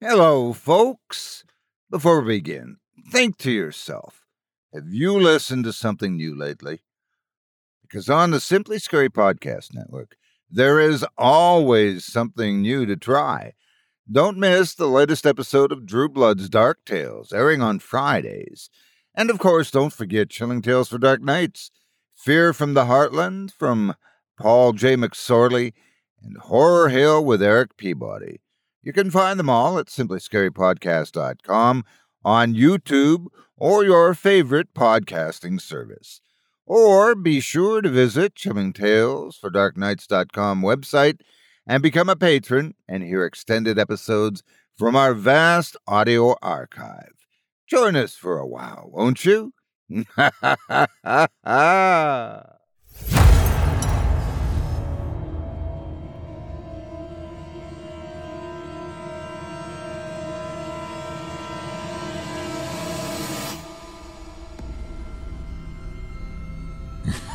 Hello, folks. Before we begin, think to yourself have you listened to something new lately? Because on the Simply Scary Podcast Network, there is always something new to try. Don't miss the latest episode of Drew Blood's Dark Tales, airing on Fridays. And of course, don't forget Chilling Tales for Dark Nights, Fear from the Heartland from Paul J. McSorley, and Horror Hill with Eric Peabody. You can find them all at simplyscarypodcast.com, on YouTube, or your favorite podcasting service. Or be sure to visit Chilling Tales for Darknights.com website and become a patron and hear extended episodes from our vast audio archive. Join us for a while, won't you?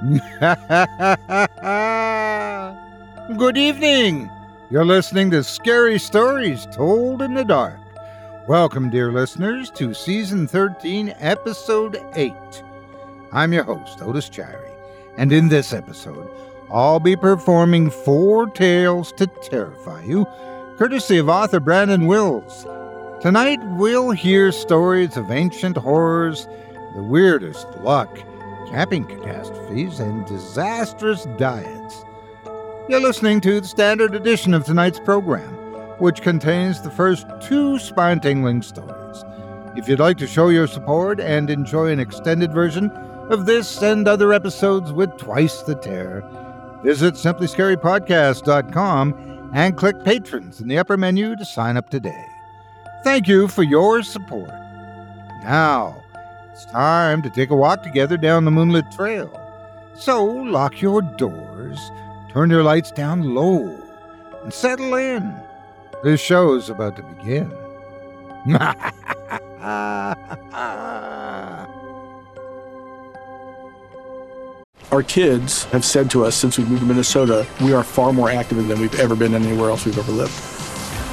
Good evening. You're listening to Scary Stories Told in the Dark. Welcome, dear listeners, to Season 13, Episode 8. I'm your host, Otis Jiry, and in this episode, I'll be performing four tales to terrify you, courtesy of author Brandon Wills. Tonight, we'll hear stories of ancient horrors, the weirdest luck, camping catastrophes, and disastrous diets. You're listening to the standard edition of tonight's program, which contains the first two spine tingling stories. If you'd like to show your support and enjoy an extended version of this and other episodes with twice the terror, visit simplyscarypodcast.com and click Patrons in the upper menu to sign up today. Thank you for your support. Now, it's time to take a walk together down the moonlit trail. So lock your doors Turn your lights down low and settle in. This show's about to begin. Our kids have said to us since we moved to Minnesota, we are far more active than we've ever been anywhere else we've ever lived.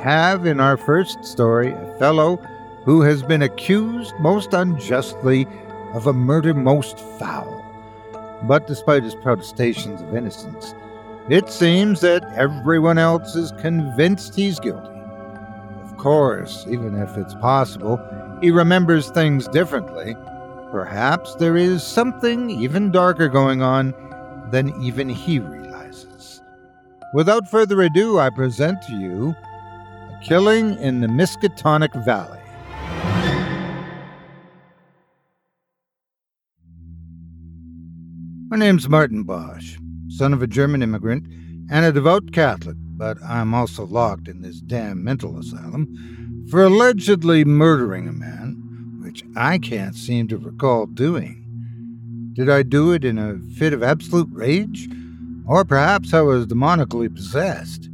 Have in our first story a fellow who has been accused most unjustly of a murder most foul. But despite his protestations of innocence, it seems that everyone else is convinced he's guilty. Of course, even if it's possible, he remembers things differently. Perhaps there is something even darker going on than even he realizes. Without further ado, I present to you Killing in the Miskatonic Valley. My name's Martin Bosch, son of a German immigrant and a devout Catholic, but I'm also locked in this damn mental asylum for allegedly murdering a man, which I can't seem to recall doing. Did I do it in a fit of absolute rage? Or perhaps I was demonically possessed?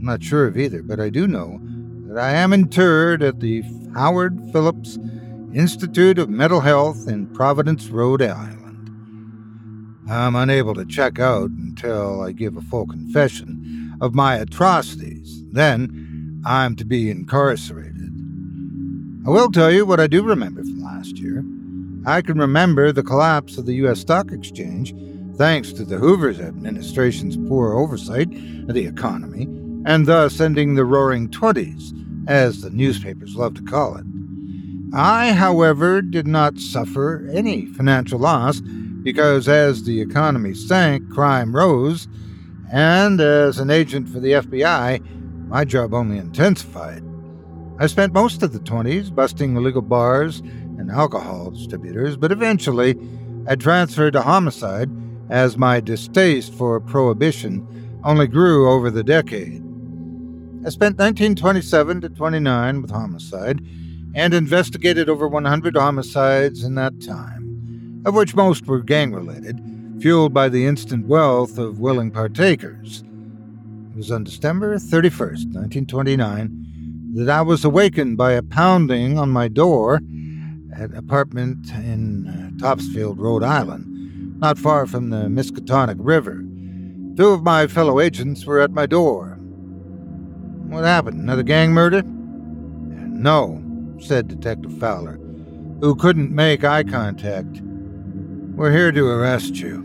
I'm not sure of either, but I do know that I am interred at the Howard Phillips Institute of Mental Health in Providence, Rhode Island. I'm unable to check out until I give a full confession of my atrocities. Then I'm to be incarcerated. I will tell you what I do remember from last year. I can remember the collapse of the U.S. Stock Exchange thanks to the Hoover's administration's poor oversight of the economy, and thus ending the Roaring Twenties, as the newspapers love to call it. I, however, did not suffer any financial loss because as the economy sank, crime rose, and as an agent for the FBI, my job only intensified. I spent most of the 20s busting illegal bars and alcohol distributors, but eventually I transferred to homicide as my distaste for prohibition only grew over the decade. I spent 1927 to 29 with homicide and investigated over 100 homicides in that time, of which most were gang related, fueled by the instant wealth of willing partakers. It was on December 31st, 1929 that I was awakened by a pounding on my door at an apartment in uh, Topsfield, Rhode Island, not far from the Miskatonic River. Two of my fellow agents were at my door. What happened? Another gang murder? No, said Detective Fowler, who couldn't make eye contact. We're here to arrest you.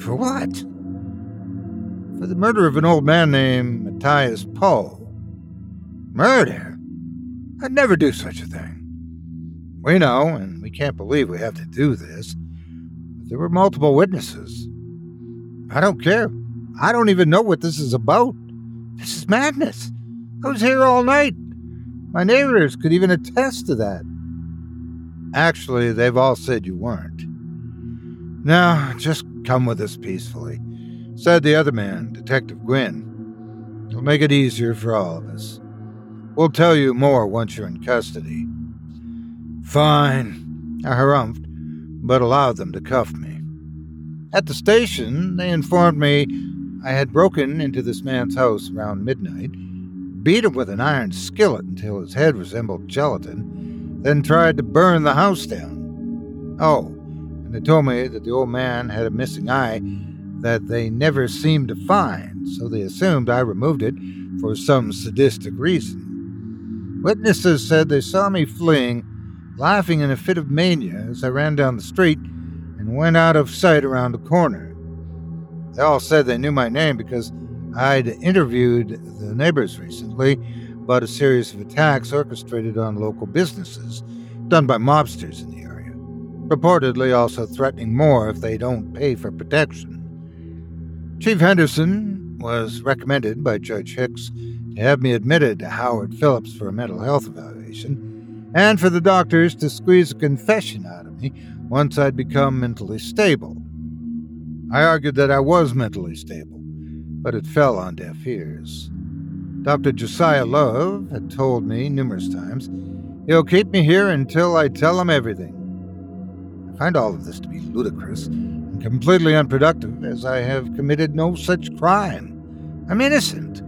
For what? For the murder of an old man named Matthias Poe. Murder? I'd never do such a thing. We know, and we can't believe we have to do this, but there were multiple witnesses. I don't care. I don't even know what this is about. This is madness. I was here all night. My neighbors could even attest to that. Actually, they've all said you weren't. Now, just come with us peacefully, said the other man, Detective Gwynn. It'll make it easier for all of us. We'll tell you more once you're in custody. Fine, I harumphed, but allowed them to cuff me. At the station, they informed me I had broken into this man's house around midnight, beat him with an iron skillet until his head resembled gelatin, then tried to burn the house down. Oh, and they told me that the old man had a missing eye that they never seemed to find, so they assumed I removed it for some sadistic reason. Witnesses said they saw me fleeing, laughing in a fit of mania as I ran down the street and went out of sight around a corner. They all said they knew my name because I'd interviewed the neighbors recently about a series of attacks orchestrated on local businesses done by mobsters in the area, reportedly also threatening more if they don't pay for protection. Chief Henderson was recommended by Judge Hicks to have me admitted to Howard Phillips for a mental health evaluation, and for the doctors to squeeze a confession out of me once I'd become mentally stable. I argued that I was mentally stable, but it fell on deaf ears. Dr. Josiah Love had told me numerous times he'll keep me here until I tell him everything. I find all of this to be ludicrous and completely unproductive, as I have committed no such crime. I'm innocent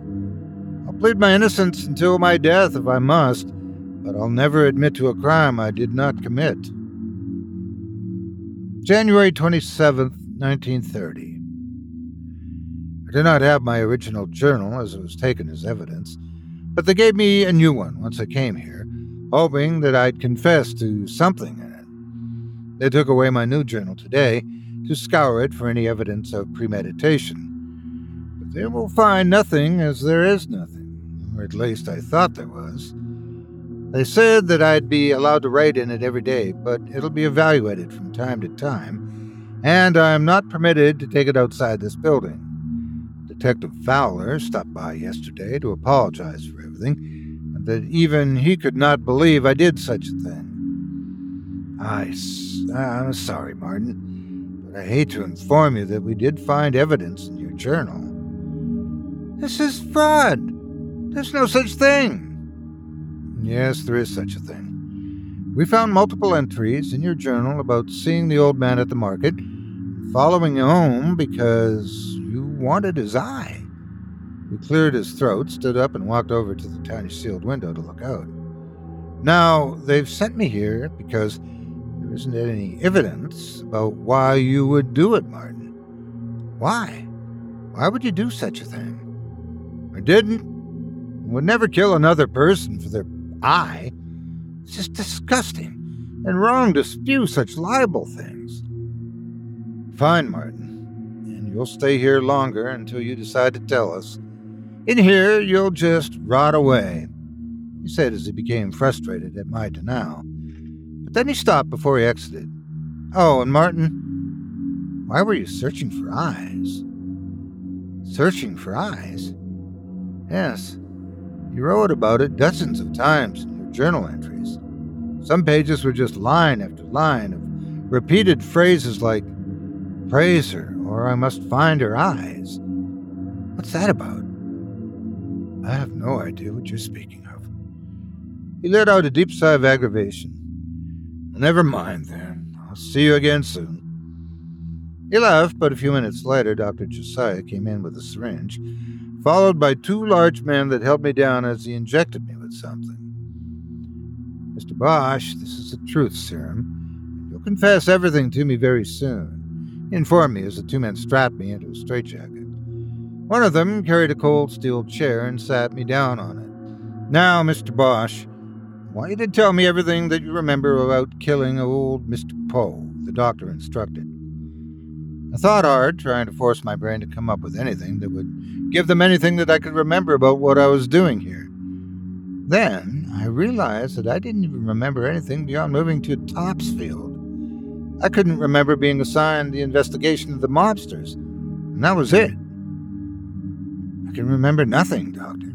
I'll plead my innocence until my death if I must, but I'll never admit to a crime I did not commit. January 27th, 1930. I did not have my original journal as it was taken as evidence, but they gave me a new one once I came here, hoping that I'd confess to something in it. They took away my new journal today to scour it for any evidence of premeditation. But they will find nothing as there is nothing or at least I thought there was. They said that I'd be allowed to write in it every day, but it'll be evaluated from time to time, and I'm not permitted to take it outside this building. Detective Fowler stopped by yesterday to apologize for everything, and that even he could not believe I did such a thing. I, I'm sorry, Martin, but I hate to inform you that we did find evidence in your journal. This is fraud. There's no such thing. Yes, there is such a thing. We found multiple entries in your journal about seeing the old man at the market, following him home because you wanted his eye. He cleared his throat, stood up, and walked over to the tiny sealed window to look out. Now, they've sent me here because there isn't any evidence about why you would do it, Martin. Why? Why would you do such a thing? I didn't. I would never kill another person for their eye. It's just disgusting and wrong to spew such liable things. Fine, Martin. And you'll stay here longer until you decide to tell us. In here, you'll just rot away, he said as he became frustrated at my denial. But then he stopped before he exited. Oh, and Martin, why were you searching for eyes? Searching for eyes? Yes, you wrote about it dozens of times journal entries. Some pages were just line after line of repeated phrases like, Praise her, or I must find her eyes. What's that about? I have no idea what you're speaking of. He let out a deep sigh of aggravation. Never mind, then. I'll see you again soon. He left, but a few minutes later, Dr. Josiah came in with a syringe, followed by two large men that held me down as he injected me with something. Mr. Bosch, this is the truth serum. You'll confess everything to me very soon. He informed me as the two men strapped me into a straitjacket. One of them carried a cold steel chair and sat me down on it. Now, Mr. Bosch, I want you to tell me everything that you remember about killing old Mr. Poe, the doctor instructed. I thought hard, trying to force my brain to come up with anything that would give them anything that I could remember about what I was doing here. Then I realized that I didn't even remember anything beyond moving to Topsfield. I couldn't remember being assigned the investigation of the mobsters, and that was it. I can remember nothing, Doctor.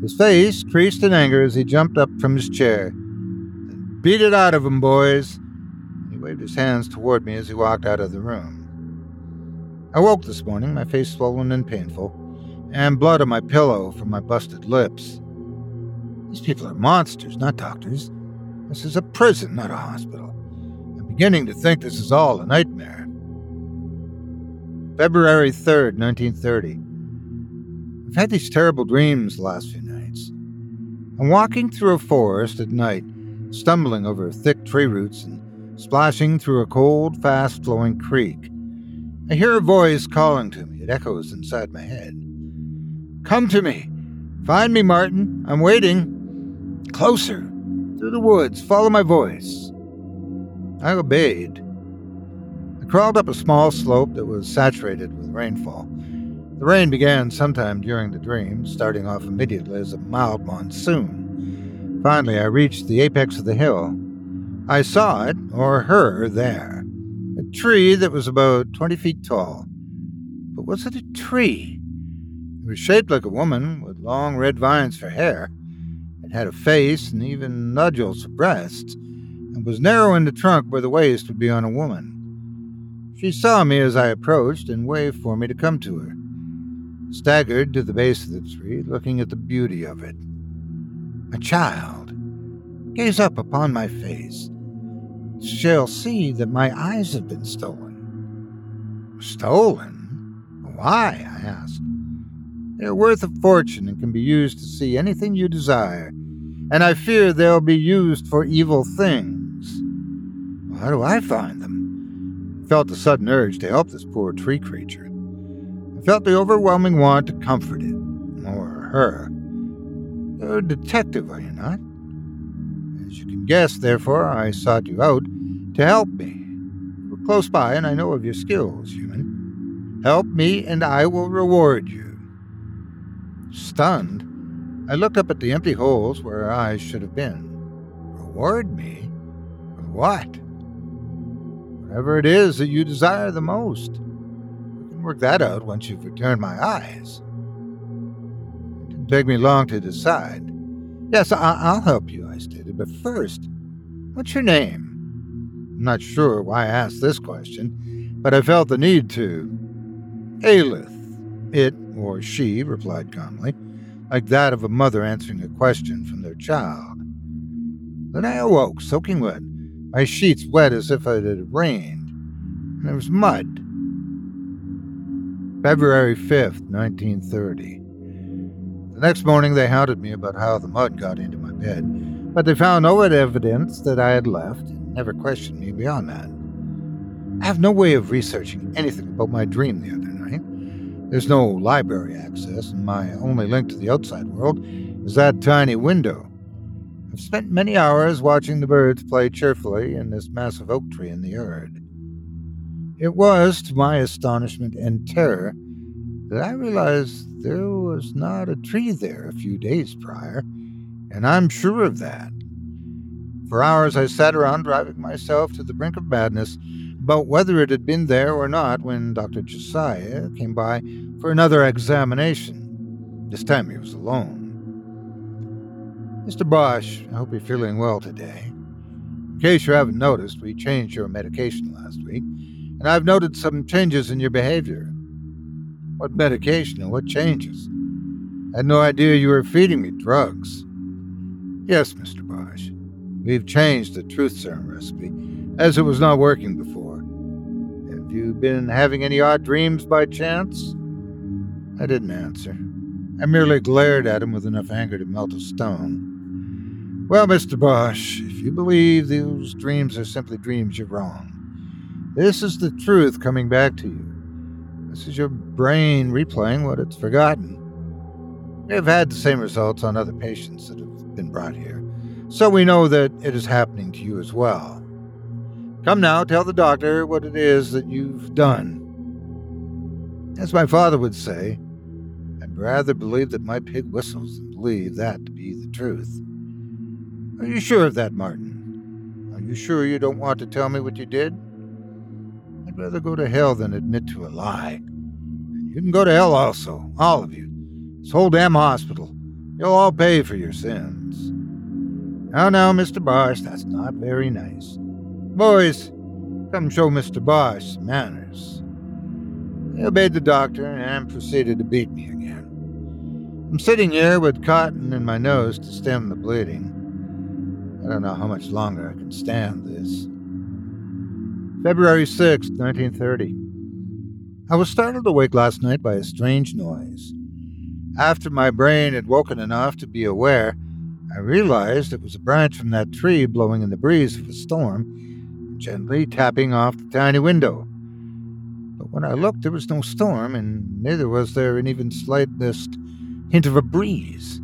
His face creased in anger as he jumped up from his chair. Beat it out of him, boys. He waved his hands toward me as he walked out of the room. I woke this morning, my face swollen and painful, and blood on my pillow from my busted lips. These people are monsters, not doctors. This is a prison, not a hospital. I'm beginning to think this is all a nightmare. February 3rd, 1930. I've had these terrible dreams the last few nights. I'm walking through a forest at night, stumbling over thick tree roots and splashing through a cold, fast flowing creek. I hear a voice calling to me. It echoes inside my head. Come to me. Find me, Martin. I'm waiting. Closer. Through the woods. Follow my voice. I obeyed. I crawled up a small slope that was saturated with rainfall. The rain began sometime during the dream, starting off immediately as a mild monsoon. Finally, I reached the apex of the hill. I saw it, or her, there. A tree that was about 20 feet tall. But was it a tree? It was shaped like a woman, with long red vines for hair. It had a face and even nodules for breasts, and was narrow in the trunk where the waist would be on a woman. She saw me as I approached and waved for me to come to her staggered to the base of the tree, looking at the beauty of it. A child, gaze up upon my face, shall see that my eyes have been stolen. Stolen? Why? I asked. They are worth a fortune and can be used to see anything you desire, and I fear they'll be used for evil things. How do I find them? I felt a sudden urge to help this poor tree creature. I felt the overwhelming want to comfort it, or her. You're a detective, are you not? As you can guess, therefore, I sought you out to help me. Were close by, and I know of your skills, human. Help me, and I will reward you. Stunned, I looked up at the empty holes where her eyes should have been. Reward me? For what? Whatever it is that you desire the most We can work that out once you've returned my eyes. It didn't take me long to decide. Yes, I- will help you, I stated, but first, what's your name? I'm not sure why I asked this question, but I felt the need to. Aelith. It, or she, replied calmly, like that of a mother answering a question from their child. Then I awoke, soaking wet, my sheets wet as if it had rained, and there was mud February 5th, 1930. The next morning they hounded me about how the mud got into my bed, but they found no evidence that I had left and never questioned me beyond that. I have no way of researching anything about my dream the other. There's no library access, and my only link to the outside world is that tiny window. I've spent many hours watching the birds play cheerfully in this massive oak tree in the yard. It was, to my astonishment and terror, that I realized there was not a tree there a few days prior, and I'm sure of that. For hours I sat around driving myself to the brink of madness about whether it had been there or not when Dr. Josiah came by for another examination. This time he was alone. Mr. Bosch, I hope you're feeling well today. In case you haven't noticed, we changed your medication last week, and I've noted some changes in your behavior. What medication and what changes? I had no idea you were feeding me drugs. Yes, Mr. Bosch. We've changed the truth serum recipe, as it was not working before. Have you been having any odd dreams by chance? I didn't answer. I merely glared at him with enough anger to melt a stone. Well, Mr. Bosch, if you believe those dreams are simply dreams, you're wrong. This is the truth coming back to you. This is your brain replaying what it's forgotten. We have had the same results on other patients that have been brought here, so we know that it is happening to you as well. Come now, tell the doctor what it is that you've done. As my father would say, I'd rather believe that my pig whistles than believe that to be the truth. Are you sure of that, Martin? Are you sure you don't want to tell me what you did? I'd rather go to hell than admit to a lie. You can go to hell also, all of you. This whole damn hospital. You'll all pay for your sins. Now, now, Mr. Bosch, that's not very nice. Boys, come show Mr. Bosch some manners. He obeyed the doctor and proceeded to beat me again. I'm sitting here with cotton in my nose to stem the bleeding. I don't know how much longer I can stand this. February 6, 1930. I was startled awake last night by a strange noise. After my brain had woken enough to be aware, I realized it was a branch from that tree blowing in the breeze of a storm, gently tapping off the tiny window. But when I looked, there was no storm, and neither was there an even slightest hint of a breeze.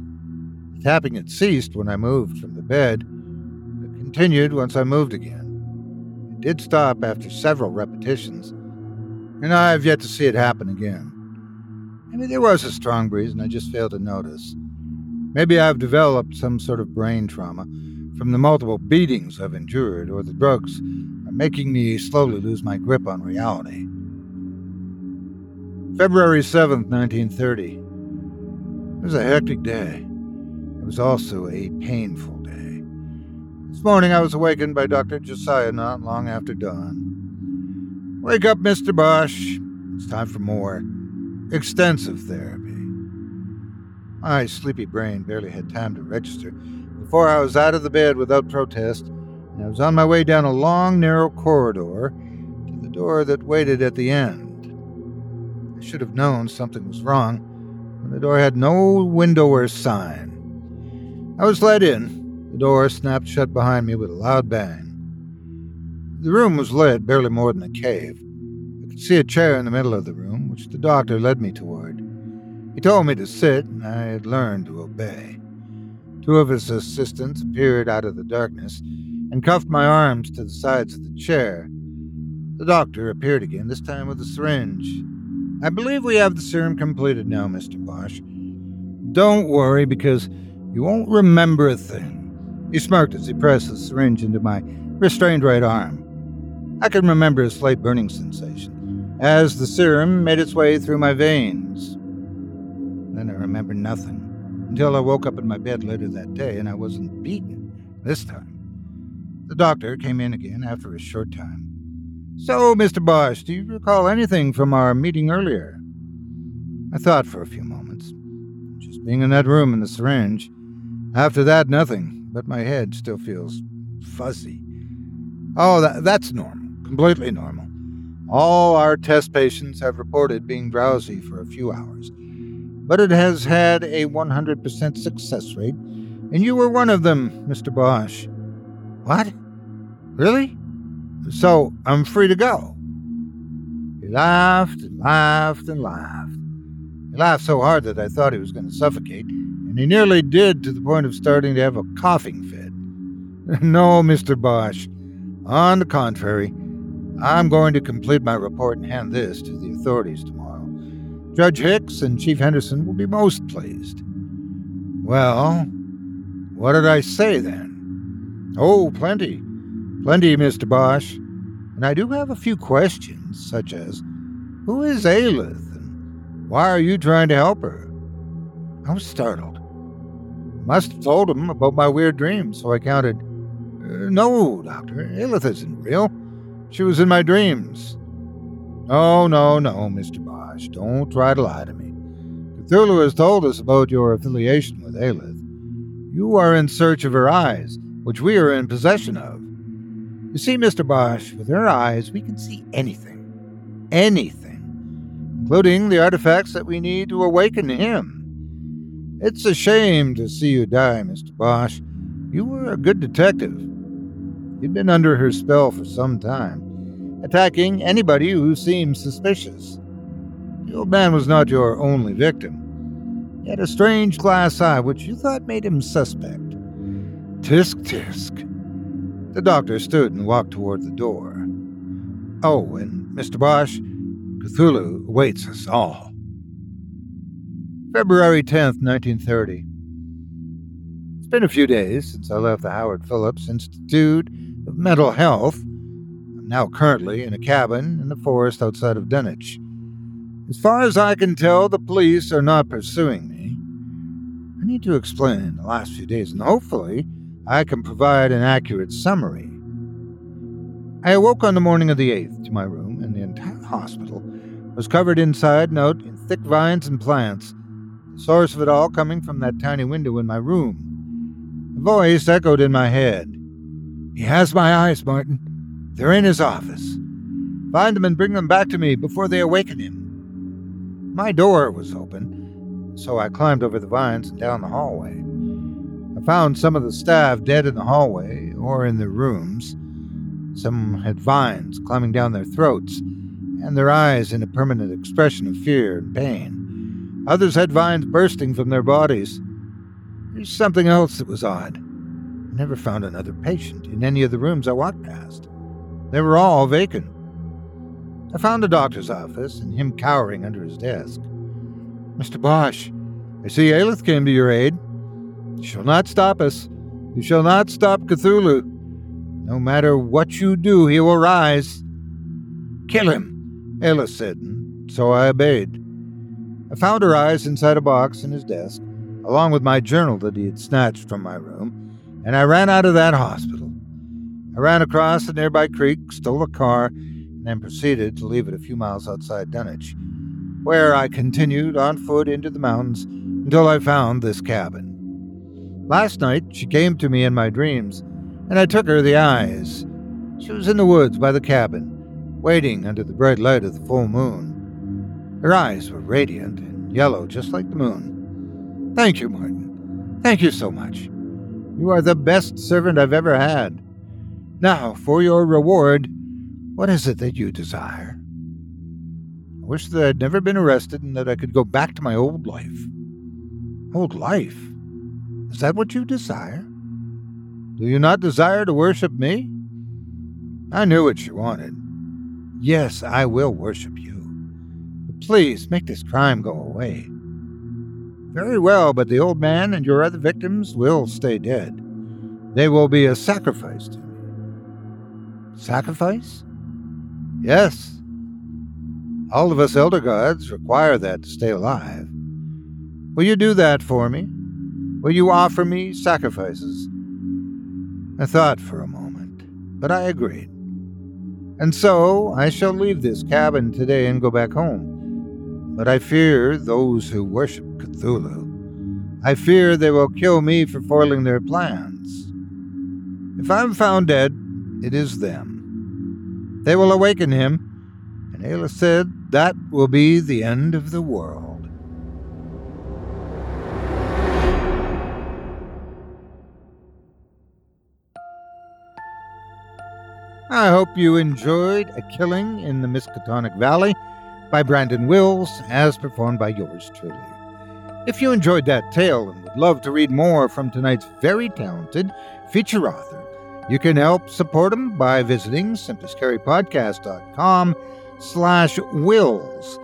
The tapping had ceased when I moved from the bed, but continued once I moved again. It did stop after several repetitions, and I have yet to see it happen again. Maybe there was a strong breeze and I just failed to notice. Maybe I've developed some sort of brain trauma from the multiple beatings I've endured, or the drugs are making me slowly lose my grip on reality. February 7th, 1930. It was a hectic day. It was also a painful day. This morning I was awakened by Dr. Josiah not long after dawn. Wake up, Mr. Bosch. It's time for more extensive therapy. My sleepy brain barely had time to register before I was out of the bed without protest, and I was on my way down a long, narrow corridor to the door that waited at the end. I should have known something was wrong when the door had no window or sign. I was let in, the door snapped shut behind me with a loud bang. The room was lit, barely more than a cave. I could see a chair in the middle of the room, which the doctor led me toward. He told me to sit, and I had learned to obey. Two of his assistants appeared out of the darkness and cuffed my arms to the sides of the chair. The doctor appeared again, this time with a syringe. I believe we have the serum completed now, Mr. Bosch. Don't worry, because you won't remember a thing. He smirked as he pressed the syringe into my restrained right arm. I can remember a slight burning sensation as the serum made its way through my veins. Then I remember nothing until I woke up in my bed later that day and I wasn't beaten this time. The doctor came in again after a short time. So, Mr. Bosch, do you recall anything from our meeting earlier? I thought for a few moments. Just being in that room and the syringe. After that, nothing but my head still feels fuzzy. Oh, that, that's normal, completely normal. All our test patients have reported being drowsy for a few hours, but it has had a 100% success rate And you were one of them, Mr. Bosch. What? Really? So I'm free to go. He laughed and laughed and laughed. He laughed so hard that I thought he was going to suffocate, and he nearly did to the point of starting to have a coughing fit. no, Mr. Bosch. On the contrary, I'm going to complete my report and hand this to the authorities tomorrow. Judge Hicks and Chief Henderson will be most pleased. Well, what did I say then? Oh, plenty. Plenty, Mr. Bosch. And I do have a few questions, such as Who is Aelith, and why are you trying to help her? I was startled. I must have told him about my weird dreams, so I counted. Uh, no, Doctor, Aelith isn't real. She was in my dreams. Oh, no, no, Mr. Bosch, don't try to lie to me. Cthulhu has told us about your affiliation with Aelith. You are in search of her eyes, which we are in possession of. You see, Mr. Bosch, with her eyes, we can see anything. Anything. Including the artifacts that we need to awaken him. It's a shame to see you die, Mr. Bosch. You were a good detective. You'd been under her spell for some time attacking anybody who seemed suspicious. The old man was not your only victim. He had a strange glass eye which you thought made him suspect. Tisk tisk. The doctor stood and walked toward the door. Oh, and Mr. Bosch, Cthulhu awaits us all. February 10th, 1930. It's been a few days since I left the Howard Phillips Institute of Mental Health now currently in a cabin in the forest outside of Dunwich. As far as I can tell, the police are not pursuing me. I need to explain the last few days, and hopefully, I can provide an accurate summary. I awoke on the morning of the 8th to my room, and the entire hospital was covered inside and out in thick vines and plants, the source of it all coming from that tiny window in my room. A voice echoed in my head. He has my eyes, Martin. They're in his office. Find them and bring them back to me before they awaken him. My door was open, so I climbed over the vines and down the hallway. I found some of the staff dead in the hallway or in their rooms. Some had vines climbing down their throats and their eyes in a permanent expression of fear and pain. Others had vines bursting from their bodies. There's something else that was odd. I never found another patient in any of the rooms I walked past. They were all vacant. I found the doctor's office and him cowering under his desk. Mr. Bosch, I see Aelith came to your aid. You shall not stop us. You shall not stop Cthulhu. No matter what you do, he will rise. Kill him, Aelith said, and so I obeyed. I found her eyes inside a box in his desk, along with my journal that he had snatched from my room, and I ran out of that hospital. I ran across a nearby creek, stole a car, and then proceeded to leave it a few miles outside Dunwich, where I continued on foot into the mountains until I found this cabin. Last night she came to me in my dreams, and I took her the eyes. She was in the woods by the cabin, waiting under the bright light of the full moon. Her eyes were radiant and yellow, just like the moon. Thank you, Martin. Thank you so much. You are the best servant I've ever had. Now, for your reward, what is it that you desire? I wish that I'd never been arrested and that I could go back to my old life. Old life? Is that what you desire? Do you not desire to worship me? I knew what you wanted. Yes, I will worship you. But please make this crime go away. Very well, but the old man and your other victims will stay dead. They will be a sacrifice to Sacrifice? Yes. All of us elder gods require that to stay alive. Will you do that for me? Will you offer me sacrifices? I thought for a moment, but I agreed. And so I shall leave this cabin today and go back home. But I fear those who worship Cthulhu. I fear they will kill me for foiling their plans. If I'm found dead, it is them. They will awaken him, and Ayla said that will be the end of the world. I hope you enjoyed A Killing in the Miskatonic Valley by Brandon Wills, as performed by yours truly. If you enjoyed that tale and would love to read more from tonight's very talented feature author, you can help support him by visiting simplyscarypodcast.com slash wills.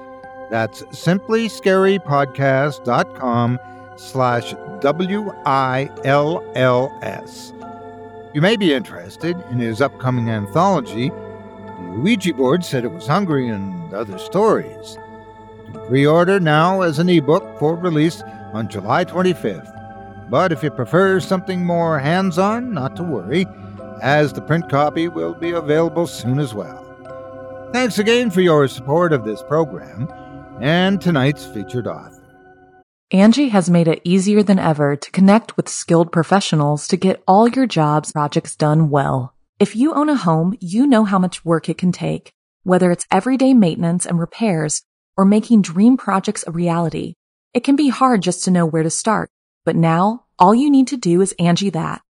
That's simplyscarypodcast.com slash W-I-L-L-S. You may be interested in his upcoming anthology, The Ouija Board Said It Was Hungry and Other Stories. Pre-order now as an ebook for release on July 25th. But if you prefer something more hands-on, not to worry, as the print copy will be available soon as well. Thanks again for your support of this program and tonight's featured author. Angi has made it easier than ever to connect with skilled professionals to get all your jobs projects done well. If you own a home, you know how much work it can take, whether it's everyday maintenance and repairs or making dream projects a reality. It can be hard just to know where to start, but now all you need to do is Angi that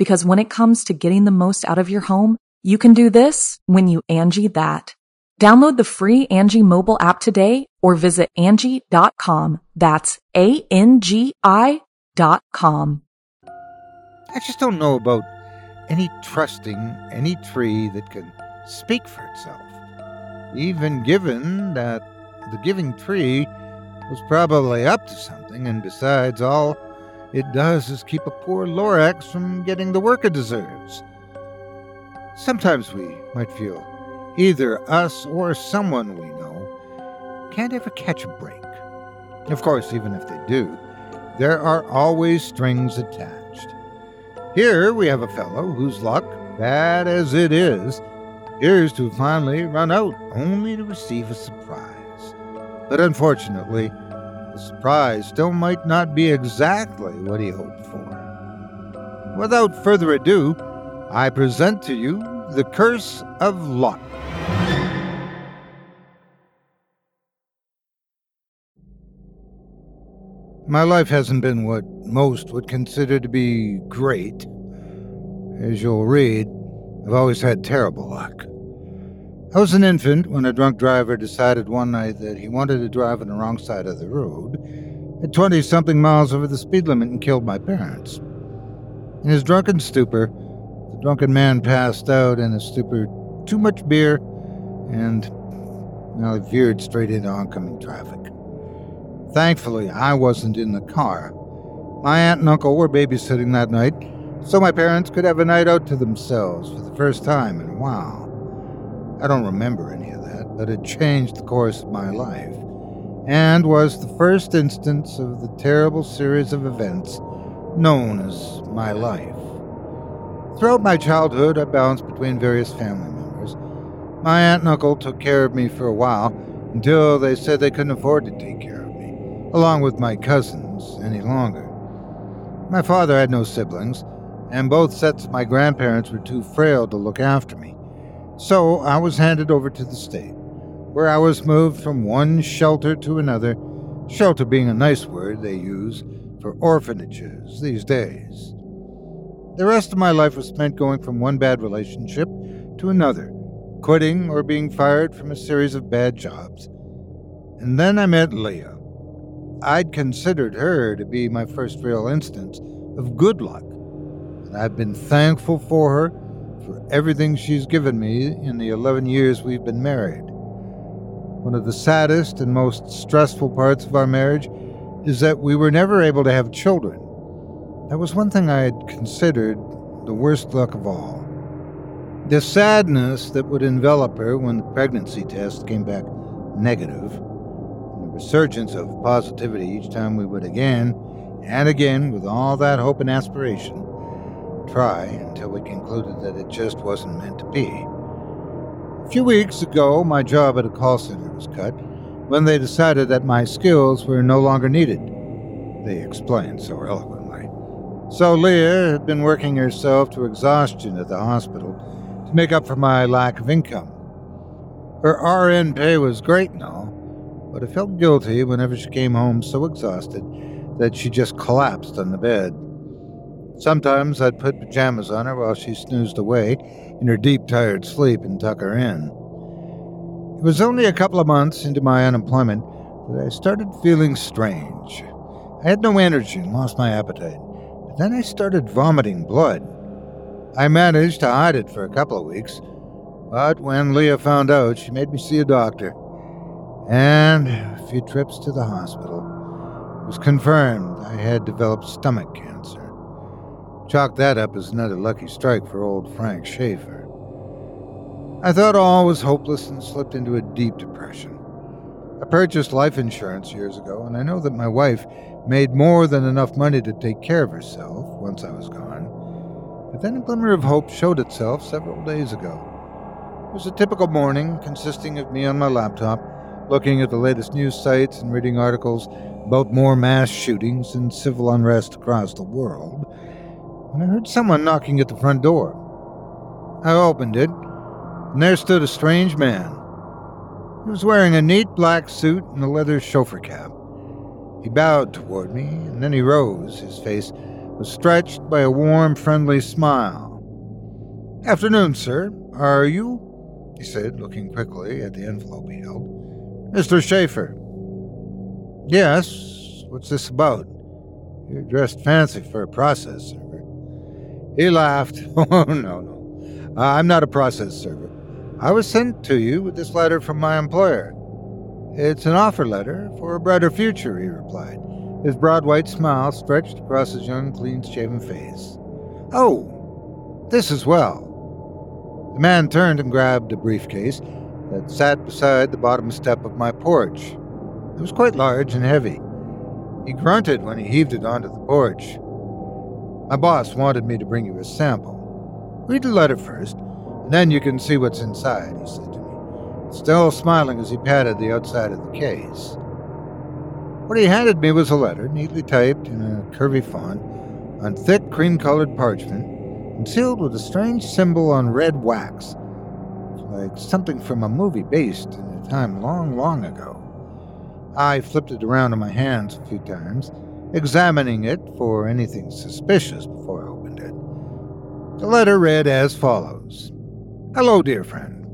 Because when it comes to getting the most out of your home, you can do this when you Angi that. Download the free Angi mobile app today or visit Angi.com. That's A-N-G-I dot com. I just don't know about any trusting any tree that can speak for itself, even given that the giving tree was probably up to something, and besides, all it does is keep a poor Lorax from getting the work it deserves. Sometimes we might feel either us or someone we know can't ever catch a break. Of course, even if they do, there are always strings attached. Here we have a fellow whose luck, bad as it is, appears to finally run out, only to receive a surprise. But unfortunately, the surprise still might not be exactly what he hoped for. Without further ado, I present to you The Curse of Luck. My life hasn't been what most would consider to be great. As you'll read, I've always had terrible luck. I was an infant when a drunk driver decided one night that he wanted to drive on the wrong side of the road at 20 something miles over the speed limit and killed my parents. In his drunken stupor, the drunken man passed out in a stupor too much beer and well, he veered straight into oncoming traffic. Thankfully, I wasn't in the car. My aunt and uncle were babysitting that night, so my parents could have a night out to themselves for the first time in a while. I don't remember any of that, but it changed the course of my life, and was the first instance of the terrible series of events known as my life. Throughout my childhood, I bounced between various family members. My aunt and uncle took care of me for a while until they said they couldn't afford to take care of me along with my cousins, any longer. My father had no siblings, and both sets of my grandparents were too frail to look after me. So I was handed over to the state, where I was moved from one shelter to another, shelter being a nice word they use for orphanages these days. The rest of my life was spent going from one bad relationship to another, quitting or being fired from a series of bad jobs. And then I met Leah. I'd considered her to be my first real instance of good luck, and I've been thankful for her everything she's given me in the 11 years we've been married. One of the saddest and most stressful parts of our marriage is that we were never able to have children. That was one thing I had considered the worst luck of all. The sadness that would envelop her when the pregnancy test came back negative the resurgence of positivity each time we would again and again, with all that hope and aspiration, try until we concluded that it just wasn't meant to be. A few weeks ago, my job at a call center was cut when they decided that my skills were no longer needed. They explained so eloquently. So Leah had been working herself to exhaustion at the hospital to make up for my lack of income. Her RN pay was great and all, but I felt guilty whenever she came home so exhausted that she just collapsed on the bed. Sometimes I'd put pajamas on her while she snoozed away in her deep, tired sleep and tuck her in. It was only a couple of months into my unemployment that I started feeling strange. I had no energy and lost my appetite, but then I started vomiting blood. I managed to hide it for a couple of weeks, but when Leah found out, she made me see a doctor. And a few trips to the hospital. It was confirmed I had developed stomach cancer. Chalk that up as another lucky strike for old Frank Schaefer. I thought all was hopeless and slipped into a deep depression. I purchased life insurance years ago, and I know that my wife made more than enough money to take care of herself once I was gone. But then a glimmer of hope showed itself several days ago. It was a typical morning consisting of me on my laptop, looking at the latest news sites and reading articles about more mass shootings and civil unrest across the world, when I heard someone knocking at the front door. I opened it, and there stood a strange man. He was wearing a neat black suit and a leather chauffeur cap. He bowed toward me, and then he rose. His face was stretched by a warm, friendly smile. Afternoon, sir. Are you? he said, looking quickly at the envelope he held. Mr. Schaefer. Yes. What's this about? You're dressed fancy for a process. He laughed. Oh, no, no. Uh, I'm not a process server. I was sent to you with this letter from my employer. It's an offer letter for a brighter future, he replied, his broad white smile stretched across his young, clean shaven face. Oh, this as well. The man turned and grabbed a briefcase that sat beside the bottom step of my porch. It was quite large and heavy. He grunted when he heaved it onto the porch. My boss wanted me to bring you a sample. Read the letter first, and then you can see what's inside, he said to me, still smiling as he patted the outside of the case. What he handed me was a letter, neatly typed in a curvy font, on thick cream colored parchment, and sealed with a strange symbol on red wax, like something from a movie based in a time long, long ago. I flipped it around in my hands a few times, examining it for anything suspicious before I opened it. The letter read as follows Hello, dear friend.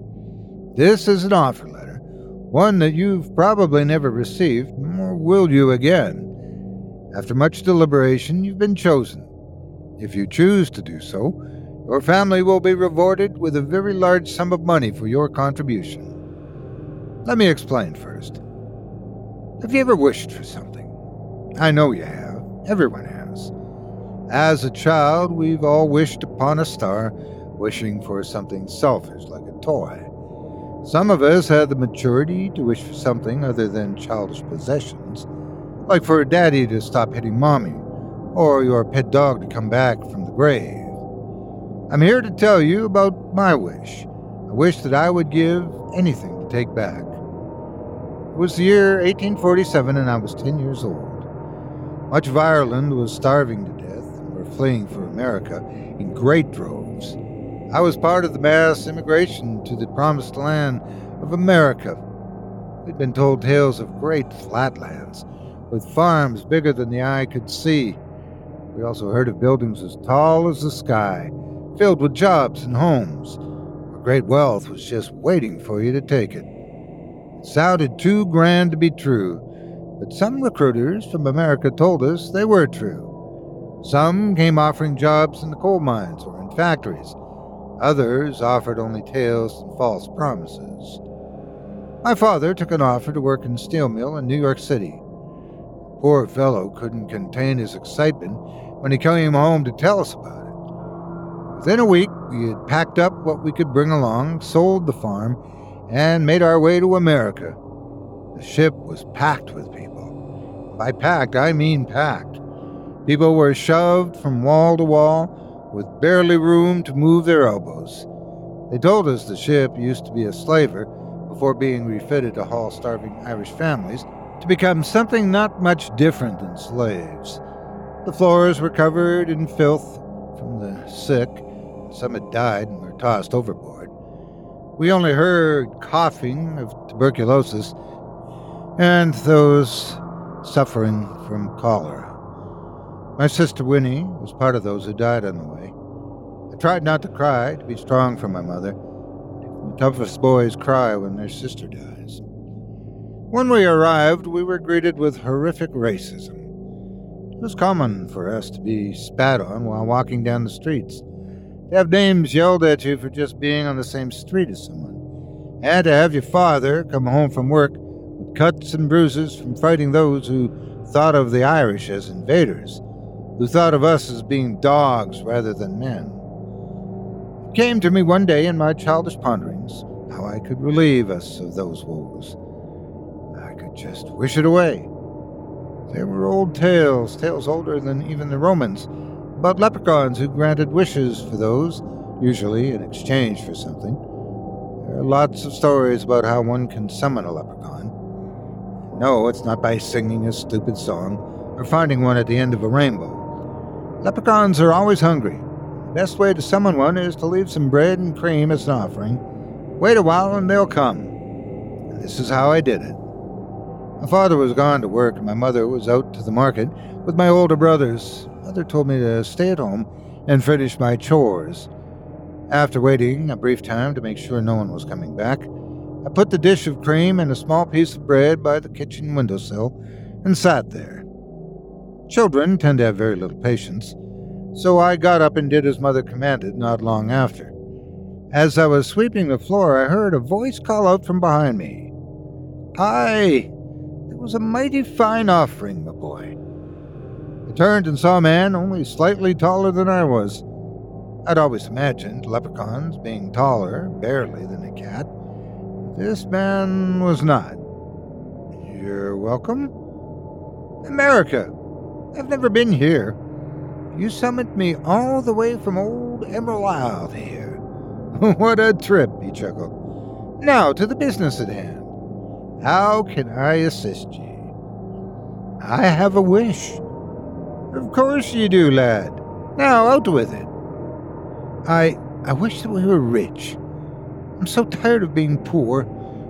This is an offer letter, one that you've probably never received, nor will you again. After much deliberation, you've been chosen. If you choose to do so, your family will be rewarded with a very large sum of money for your contribution. Let me explain first. Have you ever wished for something? I know you have. Everyone has. As a child, we've all wished upon a star, wishing for something selfish like a toy. Some of us had the maturity to wish for something other than childish possessions, like for daddy to stop hitting mommy, or your pet dog to come back from the grave. I'm here to tell you about my wish, a wish that I would give anything to take back. It was the year 1847 and I was 10 years old. Much of Ireland was starving to death and were fleeing for America in great droves. I was part of the mass immigration to the promised land of America. We'd been told tales of great flatlands, with farms bigger than the eye could see. We also heard of buildings as tall as the sky, filled with jobs and homes, where great wealth was just waiting for you to take it. It sounded too grand to be true, but some recruiters from America told us they were true. Some came offering jobs in the coal mines or in factories. Others offered only tales and false promises. My father took an offer to work in a steel mill in New York City. The poor fellow couldn't contain his excitement when he came home to tell us about it. Within a week, we had packed up what we could bring along, sold the farm, and made our way to America. The ship was packed with people. By packed, I mean packed. People were shoved from wall to wall with barely room to move their elbows. They told us the ship used to be a slaver before being refitted to haul starving Irish families to become something not much different than slaves. The floors were covered in filth from the sick. Some had died and were tossed overboard. We only heard coughing of tuberculosis and those suffering from cholera. My sister Winnie was part of those who died on the way. I tried not to cry, to be strong for my mother. The toughest boys cry when their sister dies. When we arrived, we were greeted with horrific racism. It was common for us to be spat on while walking down the streets, to have names yelled at you for just being on the same street as someone, and to have your father come home from work cuts and bruises from fighting those who thought of the Irish as invaders, who thought of us as being dogs rather than men. It came to me one day in my childish ponderings how I could relieve us of those woes I could just wish it away. There were old tales, tales older than even the Romans, about leprechauns who granted wishes for those, usually in exchange for something. There are lots of stories about how one can summon a leprechaun. No, it's not by singing a stupid song or finding one at the end of a rainbow. Leprechauns are always hungry. The best way to summon one is to leave some bread and cream as an offering. Wait a while and they'll come. And this is how I did it. My father was gone to work, and my mother was out to the market with my older brothers. Mother told me to stay at home and finish my chores. After waiting a brief time to make sure no one was coming back, I put the dish of cream and a small piece of bread by the kitchen windowsill and sat there. Children tend to have very little patience, so I got up and did as mother commanded not long after. As I was sweeping the floor, I heard a voice call out from behind me. Hi, it was a mighty fine offering, my boy. I turned and saw a man only slightly taller than I was. I'd always imagined leprechauns being taller, barely, than a cat. This man was not. You're welcome? America. I've never been here. You summoned me all the way from old Emerald Isle here. what a trip, he chuckled. Now to the business at hand. How can I assist you? I have a wish. Of course you do, lad. Now out with it. I I wish that we were rich. I'm so tired of being poor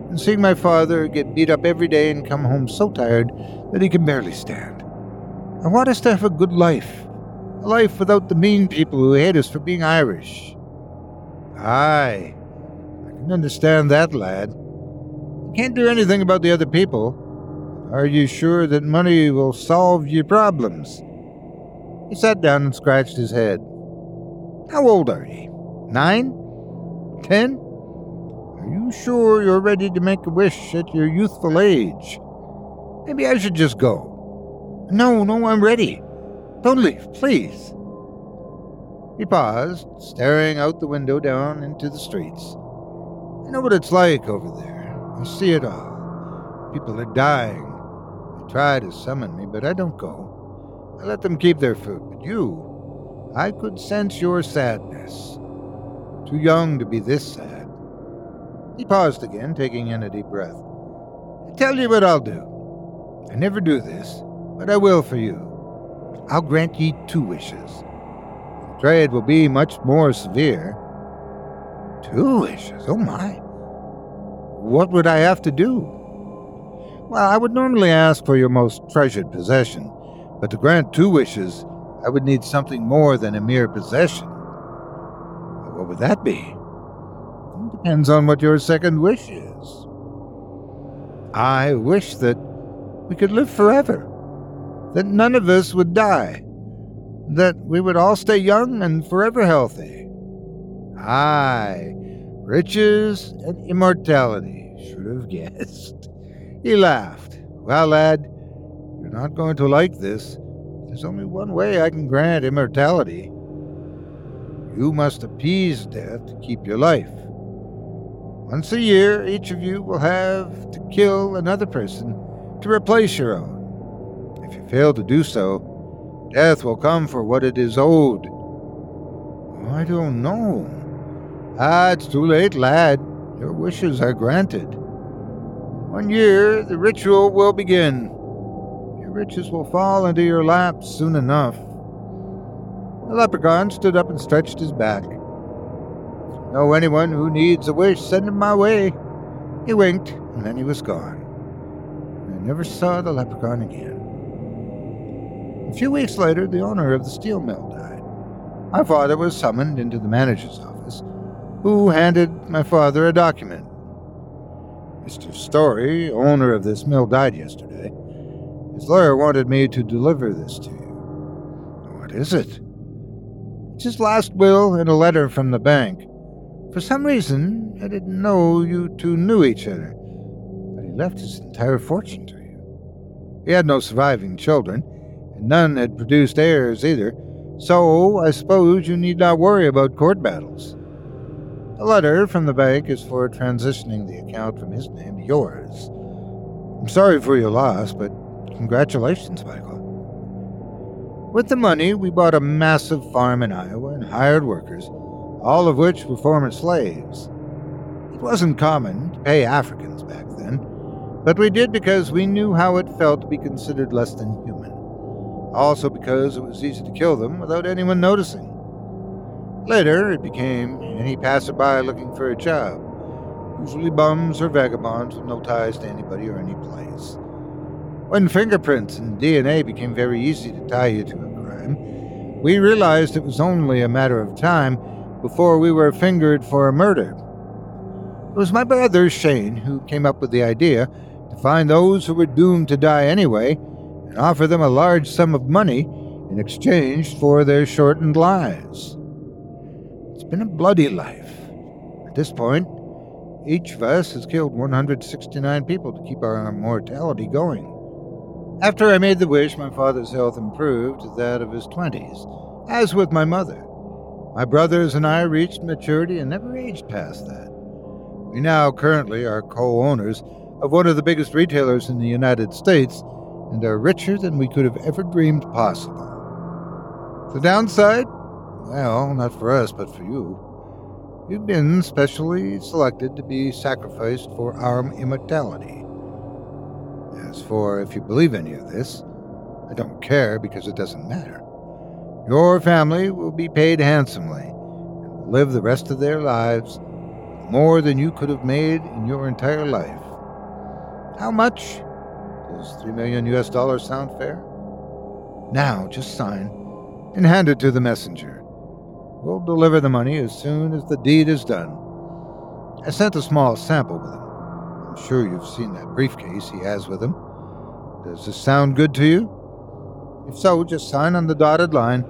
and seeing my father get beat up every day and come home so tired that he can barely stand. I want us to have a good life. A life without the mean people who hate us for being Irish. Aye, I can understand that, lad. You Can't do anything about the other people. Are you sure that money will solve your problems? He sat down and scratched his head. How old are you? Nine? Ten? Are you sure you're ready to make a wish at your youthful age? Maybe I should just go. No, no, I'm ready. Don't leave, please. He paused, staring out the window down into the streets. I know what it's like over there. I see it all. People are dying. They try to summon me, but I don't go. I let them keep their food. But you, I could sense your sadness. Too young to be this sad. He paused again, taking in a deep breath. I tell you what I'll do. I never do this, but I will for you. I'll grant ye two wishes. The trade will be much more severe. Two wishes? Oh my. What would I have to do? Well, I would normally ask for your most treasured possession, but to grant two wishes, I would need something more than a mere possession. What would that be? Depends on what your second wish is. I wish that we could live forever, that none of us would die, that we would all stay young and forever healthy. Aye, riches and immortality should have guessed. He laughed. Well, lad, you're not going to like this. There's only one way I can grant immortality. You must appease death to keep your life. Once a year, each of you will have to kill another person to replace your own. If you fail to do so, death will come for what it is owed. I don't know. Ah, it's too late, lad. Your wishes are granted. One year, the ritual will begin. Your riches will fall into your lap soon enough. The leprechaun stood up and stretched his back. Know anyone who needs a wish, send him my way. He winked, and then he was gone. I never saw the leprechaun again. A few weeks later, the owner of the steel mill died. My father was summoned into the manager's office, who handed my father a document. Mr. Story, owner of this mill, died yesterday. His lawyer wanted me to deliver this to you. What is it? It's his last will and a letter from the bank. For some reason, I didn't know you two knew each other, but he left his entire fortune to you. He had no surviving children, and none had produced heirs either, so I suppose you need not worry about court battles. The letter from the bank is for transitioning the account from his name to yours. I'm sorry for your loss, but congratulations, Michael. With the money, we bought a massive farm in Iowa and hired workers, all of which were former slaves. It wasn't common to pay Africans back then, but we did because we knew how it felt to be considered less than human. Also, because it was easy to kill them without anyone noticing. Later, it became any passerby looking for a job, usually bums or vagabonds with no ties to anybody or any place. When fingerprints and DNA became very easy to tie you to a crime, we realized it was only a matter of time before we were fingered for a murder. It was my brother Shane who came up with the idea to find those who were doomed to die anyway and offer them a large sum of money in exchange for their shortened lives. It's been a bloody life. At this point, each of us has killed 169 people to keep our mortality going. After I made the wish, my father's health improved to that of his 20s, as with my mother. My brothers and I reached maturity and never aged past that. We now currently are co owners of one of the biggest retailers in the United States and are richer than we could have ever dreamed possible. The downside? Well, not for us, but for you. You've been specially selected to be sacrificed for our immortality. As for if you believe any of this, I don't care because it doesn't matter. Your family will be paid handsomely and will live the rest of their lives more than you could have made in your entire life. How much? Does three million US dollars sound fair? Now, just sign and hand it to the messenger. We'll deliver the money as soon as the deed is done. I sent a small sample with him. I'm sure you've seen that briefcase he has with him. Does this sound good to you? If so, just sign on the dotted line.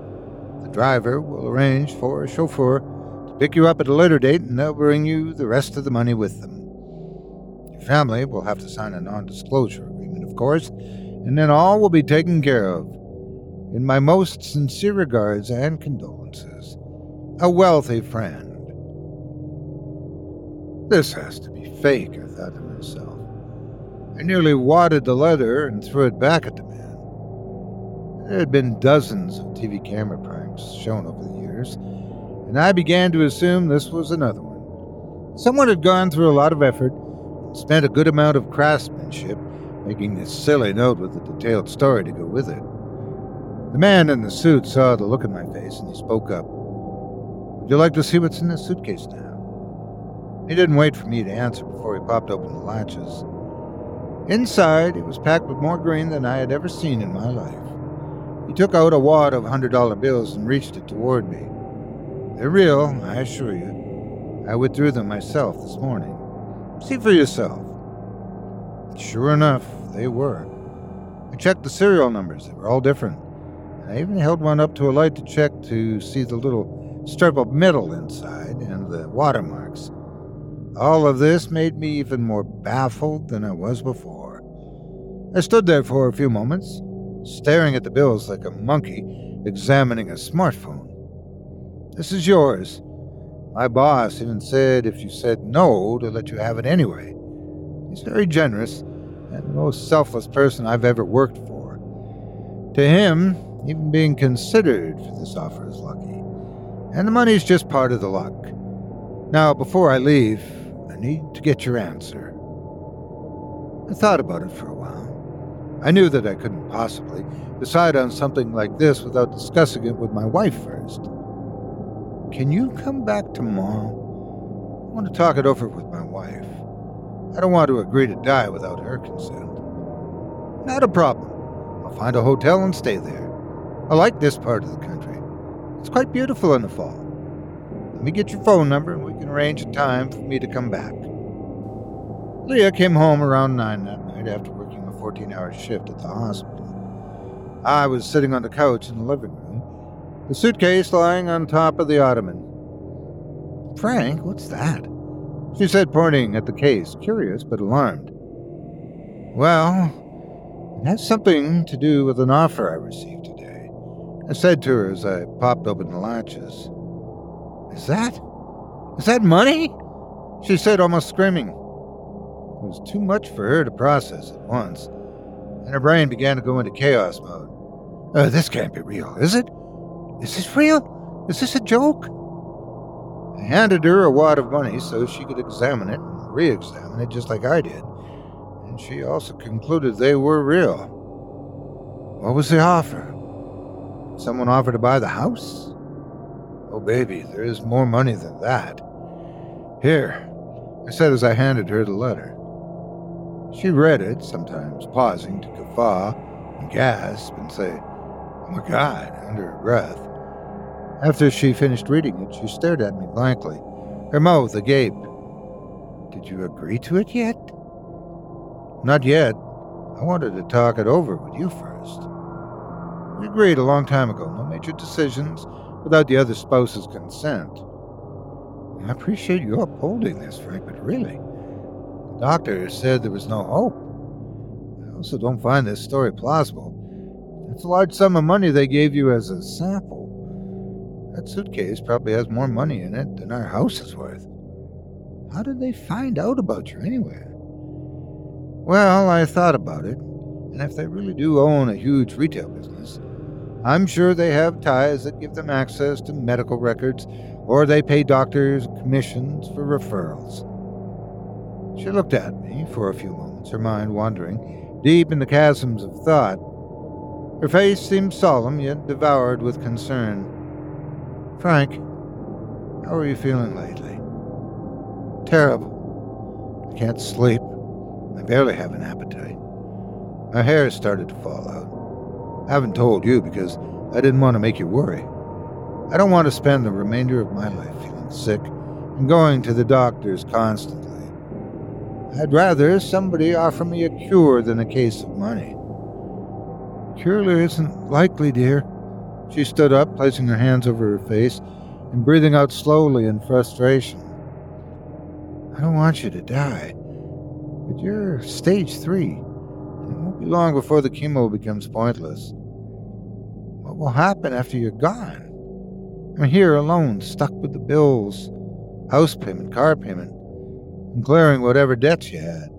The driver will arrange for a chauffeur to pick you up at a later date, and they'll bring you the rest of the money with them. Your family will have to sign a non disclosure agreement, of course, and then all will be taken care of. In my most sincere regards and condolences, a wealthy friend. This has to be fake, I thought to myself. I nearly wadded the letter and threw it back at the man. There had been dozens of TV camera pranks shown over the years, and I began to assume this was another one. Someone had gone through a lot of effort and spent a good amount of craftsmanship making this silly note with a detailed story to go with it. The man in the suit saw the look in my face and he spoke up. Would you like to see what's in this suitcase now? He didn't wait for me to answer before he popped open the latches. Inside, it was packed with more grain than I had ever seen in my life. He took out a wad of $100 bills and reached it toward me. They're real, I assure you. I withdrew them myself this morning. See for yourself. Sure enough, they were. I checked the serial numbers, they were all different. I even held one up to a light to check to see the little strip of metal inside and the watermarks. All of this made me even more baffled than I was before. I stood there for a few moments, staring at the bills like a monkey examining a smartphone. This is yours. My boss even said if you said no, to let you have it anyway. He's very generous and the most selfless person I've ever worked for. To him, even being considered for this offer is lucky. And the money's just part of the luck. Now, before I leave, I need to get your answer. I thought about it for a while. I knew that I couldn't possibly decide on something like this without discussing it with my wife first. Can you come back tomorrow? I want to talk it over with my wife. I don't want to agree to die without her consent. Not a problem. I'll find a hotel and stay there. I like this part of the country. It's quite beautiful in the fall. Let me get your phone number and we can arrange a time for me to come back. Leah came home around 9 that night after 14 hour shift at the hospital. I was sitting on the couch in the living room, the suitcase lying on top of the ottoman. Frank, what's that? She said, pointing at the case, curious but alarmed. Well, it has something to do with an offer I received today. I said to her as I popped open the latches. Is that? Is that money? She said, almost screaming. It was too much for her to process at once, and her brain began to go into chaos mode. Oh, this can't be real, is it? Is this real? Is this a joke? I handed her a wad of money so she could examine it and re examine it just like I did, and she also concluded they were real. What was the offer? Someone offered to buy the house? Oh, baby, there is more money than that. Here, I said as I handed her the letter. She read it, sometimes pausing to guffaw and gasp and say, Oh my God, under her breath. After she finished reading it, she stared at me blankly, her mouth agape. Did you agree to it yet? Not yet. I wanted to talk it over with you first. We agreed a long time ago no major decisions without the other spouse's consent. I appreciate you upholding this, Frank, but really, doctor said there was no hope. I also don't find this story plausible. It's a large sum of money they gave you as a sample. That suitcase probably has more money in it than our house is worth. How did they find out about you anyway? Well, I thought about it, and if they really do own a huge retail business, I'm sure they have ties that give them access to medical records, or they pay doctors commissions for referrals. She looked at me for a few moments, her mind wandering deep in the chasms of thought. Her face seemed solemn, yet devoured with concern. Frank, how are you feeling lately? Terrible. I can't sleep. I barely have an appetite. My hair has started to fall out. I haven't told you because I didn't want to make you worry. I don't want to spend the remainder of my life feeling sick and going to the doctors constantly. I'd rather somebody offer me a cure than a case of money. Cure isn't likely, dear. She stood up, placing her hands over her face and breathing out slowly in frustration. I don't want you to die, but you're stage three, it won't be long before the chemo becomes pointless. What will happen after you're gone? I'm here alone, stuck with the bills, house payment, car payment, and clearing whatever debts you had.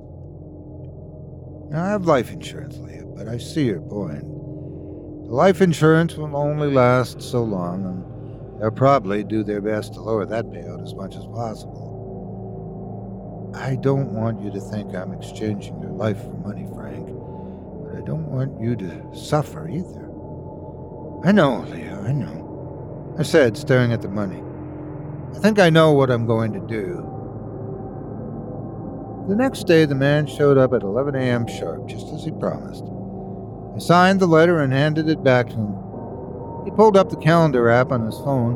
Now, I have life insurance, Leah, but I see your point. The life insurance will only last so long, and they'll probably do their best to lower that payout as much as possible. I don't want you to think I'm exchanging your life for money, Frank, but I don't want you to suffer either. I know, Leah, I know. I said, staring at the money. I think I know what I'm going to do. The next day, the man showed up at 11 a.m. sharp, just as he promised. I signed the letter and handed it back to him. He pulled up the calendar app on his phone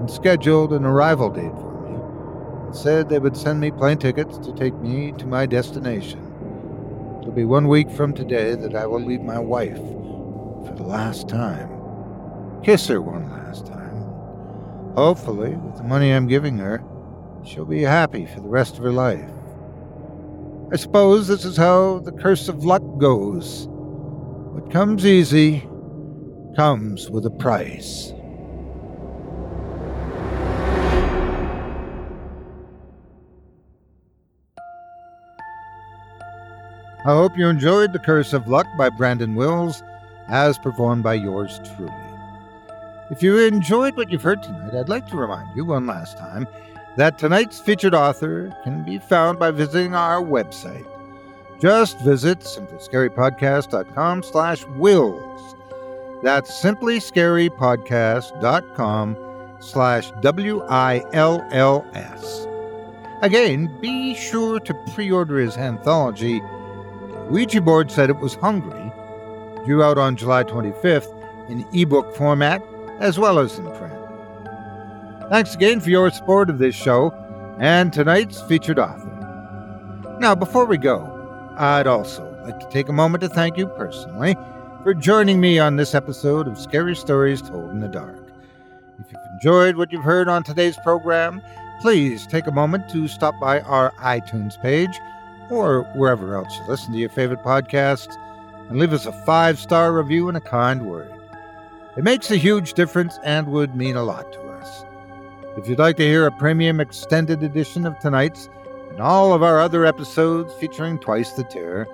and scheduled an arrival date for me, and said they would send me plane tickets to take me to my destination. It'll be one week from today that I will leave my wife for the last time. Kiss her one last time. Hopefully, with the money I'm giving her, she'll be happy for the rest of her life. I suppose this is how the curse of luck goes. What comes easy comes with a price. I hope you enjoyed The Curse of Luck by Brandon Wills, as performed by yours truly. If you enjoyed what you've heard tonight, I'd like to remind you one last time that tonight's featured author can be found by visiting our website. Just visit simplyscarypodcast.com slash wills. That's simplyscarypodcast.com slash W-I-L-L-S. Again, be sure to pre-order his anthology. Ouija board said it was hungry, due out on July 25th in ebook format as well as in print. Thanks again for your support of this show and tonight's featured author. Now, before we go, I'd also like to take a moment to thank you personally for joining me on this episode of Scary Stories Told in the Dark. If you've enjoyed what you've heard on today's program, please take a moment to stop by our iTunes page or wherever else you listen to your favorite podcasts and leave us a five star review and a kind word. It makes a huge difference and would mean a lot to us. If you'd like to hear a premium extended edition of tonight's and all of our other episodes featuring Twice the Terror,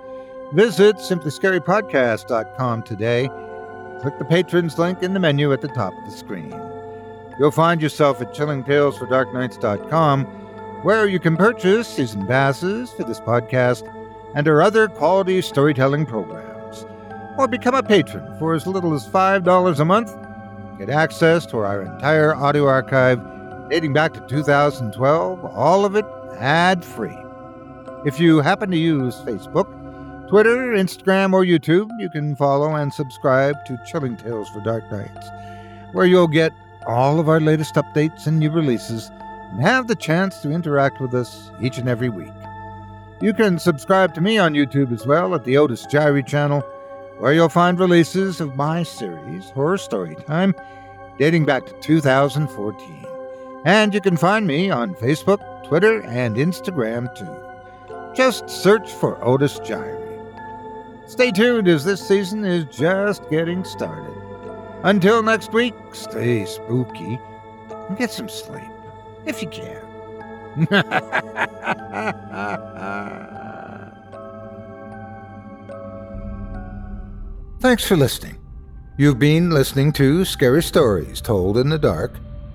visit simplyscarypodcast.com today. Click the patrons link in the menu at the top of the screen. You'll find yourself at chillingtalesfordarknights.com, where you can purchase season passes for this podcast and our other quality storytelling programs. Or become a patron for as little as $5 a month. Get access to our entire audio archive dating back to 2012, all of it ad free. If you happen to use Facebook, Twitter, Instagram, or YouTube, you can follow and subscribe to Chilling Tales for Dark Nights, where you'll get all of our latest updates and new releases and have the chance to interact with us each and every week. You can subscribe to me on YouTube as well at the Otis Jiry channel, where you'll find releases of my series, Horror Story Time, dating back to 2014. And you can find me on Facebook, Twitter, and Instagram too. Just search for Otis Jiry. Stay tuned as this season is just getting started. Until next week, stay spooky and get some sleep, if you can. Thanks for listening. You've been listening to Scary Stories Told in the Dark,